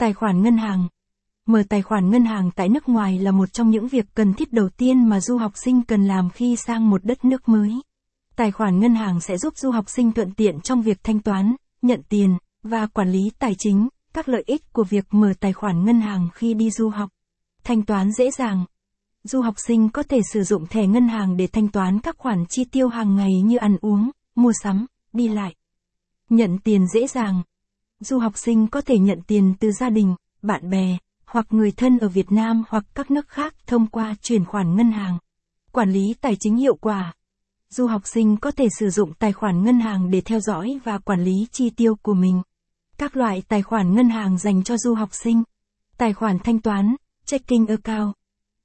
Tài khoản ngân hàng Mở tài khoản ngân hàng tại nước ngoài là một trong những việc cần thiết đầu tiên mà du học sinh cần làm khi sang một đất nước mới. Tài khoản ngân hàng sẽ giúp du học sinh thuận tiện trong việc thanh toán, nhận tiền và quản lý tài chính, các lợi ích của việc mở tài khoản ngân hàng khi đi du học. Thanh toán dễ dàng. Du học sinh có thể sử dụng thẻ ngân hàng để thanh toán các khoản chi tiêu hàng ngày như ăn uống, mua sắm, đi lại. Nhận tiền dễ dàng. Du học sinh có thể nhận tiền từ gia đình, bạn bè, hoặc người thân ở Việt Nam hoặc các nước khác thông qua chuyển khoản ngân hàng. Quản lý tài chính hiệu quả. Du học sinh có thể sử dụng tài khoản ngân hàng để theo dõi và quản lý chi tiêu của mình. Các loại tài khoản ngân hàng dành cho du học sinh. Tài khoản thanh toán, checking account.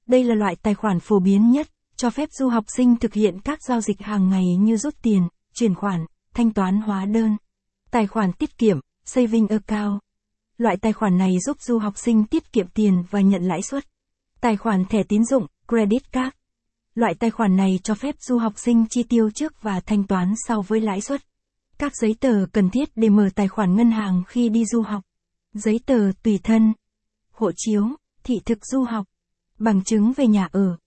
Đây là loại tài khoản phổ biến nhất, cho phép du học sinh thực hiện các giao dịch hàng ngày như rút tiền, chuyển khoản, thanh toán hóa đơn. Tài khoản tiết kiệm, saving account. Loại tài khoản này giúp du học sinh tiết kiệm tiền và nhận lãi suất. Tài khoản thẻ tín dụng, credit card. Loại tài khoản này cho phép du học sinh chi tiêu trước và thanh toán sau với lãi suất. Các giấy tờ cần thiết để mở tài khoản ngân hàng khi đi du học. Giấy tờ tùy thân. Hộ chiếu, thị thực du học. Bằng chứng về nhà ở.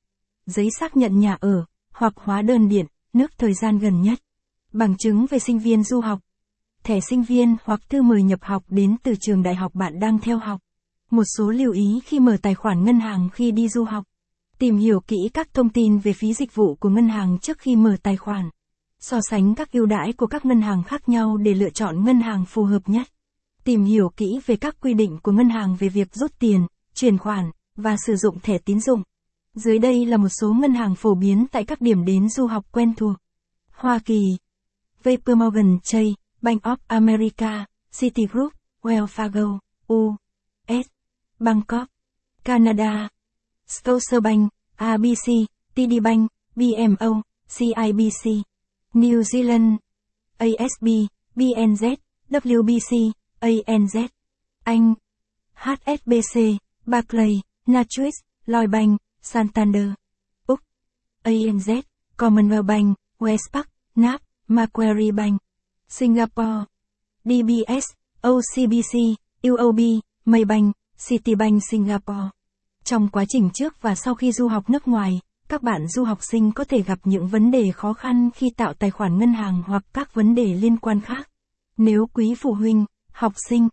Giấy xác nhận nhà ở, hoặc hóa đơn điện, nước thời gian gần nhất. Bằng chứng về sinh viên du học thẻ sinh viên hoặc thư mời nhập học đến từ trường đại học bạn đang theo học. Một số lưu ý khi mở tài khoản ngân hàng khi đi du học. Tìm hiểu kỹ các thông tin về phí dịch vụ của ngân hàng trước khi mở tài khoản. So sánh các ưu đãi của các ngân hàng khác nhau để lựa chọn ngân hàng phù hợp nhất. Tìm hiểu kỹ về các quy định của ngân hàng về việc rút tiền, chuyển khoản và sử dụng thẻ tín dụng. Dưới đây là một số ngân hàng phổ biến tại các điểm đến du học quen thuộc. Hoa Kỳ, JP Morgan Chase, Bank of America, Citigroup, Wells Fargo, U.S. Bangkok, Canada, Scotiabank, ABC, TD Bank, BMO, CIBC, New Zealand, ASB, BNZ, WBC, ANZ, Anh, HSBC, Barclays, Natris, Lloyd Bank, Santander, Úc, ANZ, Commonwealth Bank, Westpac, Nap, Macquarie Bank. Singapore, DBS, OCBC, UOB, Maybank, Citibank Singapore. Trong quá trình trước và sau khi du học nước ngoài, các bạn du học sinh có thể gặp những vấn đề khó khăn khi tạo tài khoản ngân hàng hoặc các vấn đề liên quan khác. Nếu quý phụ huynh, học sinh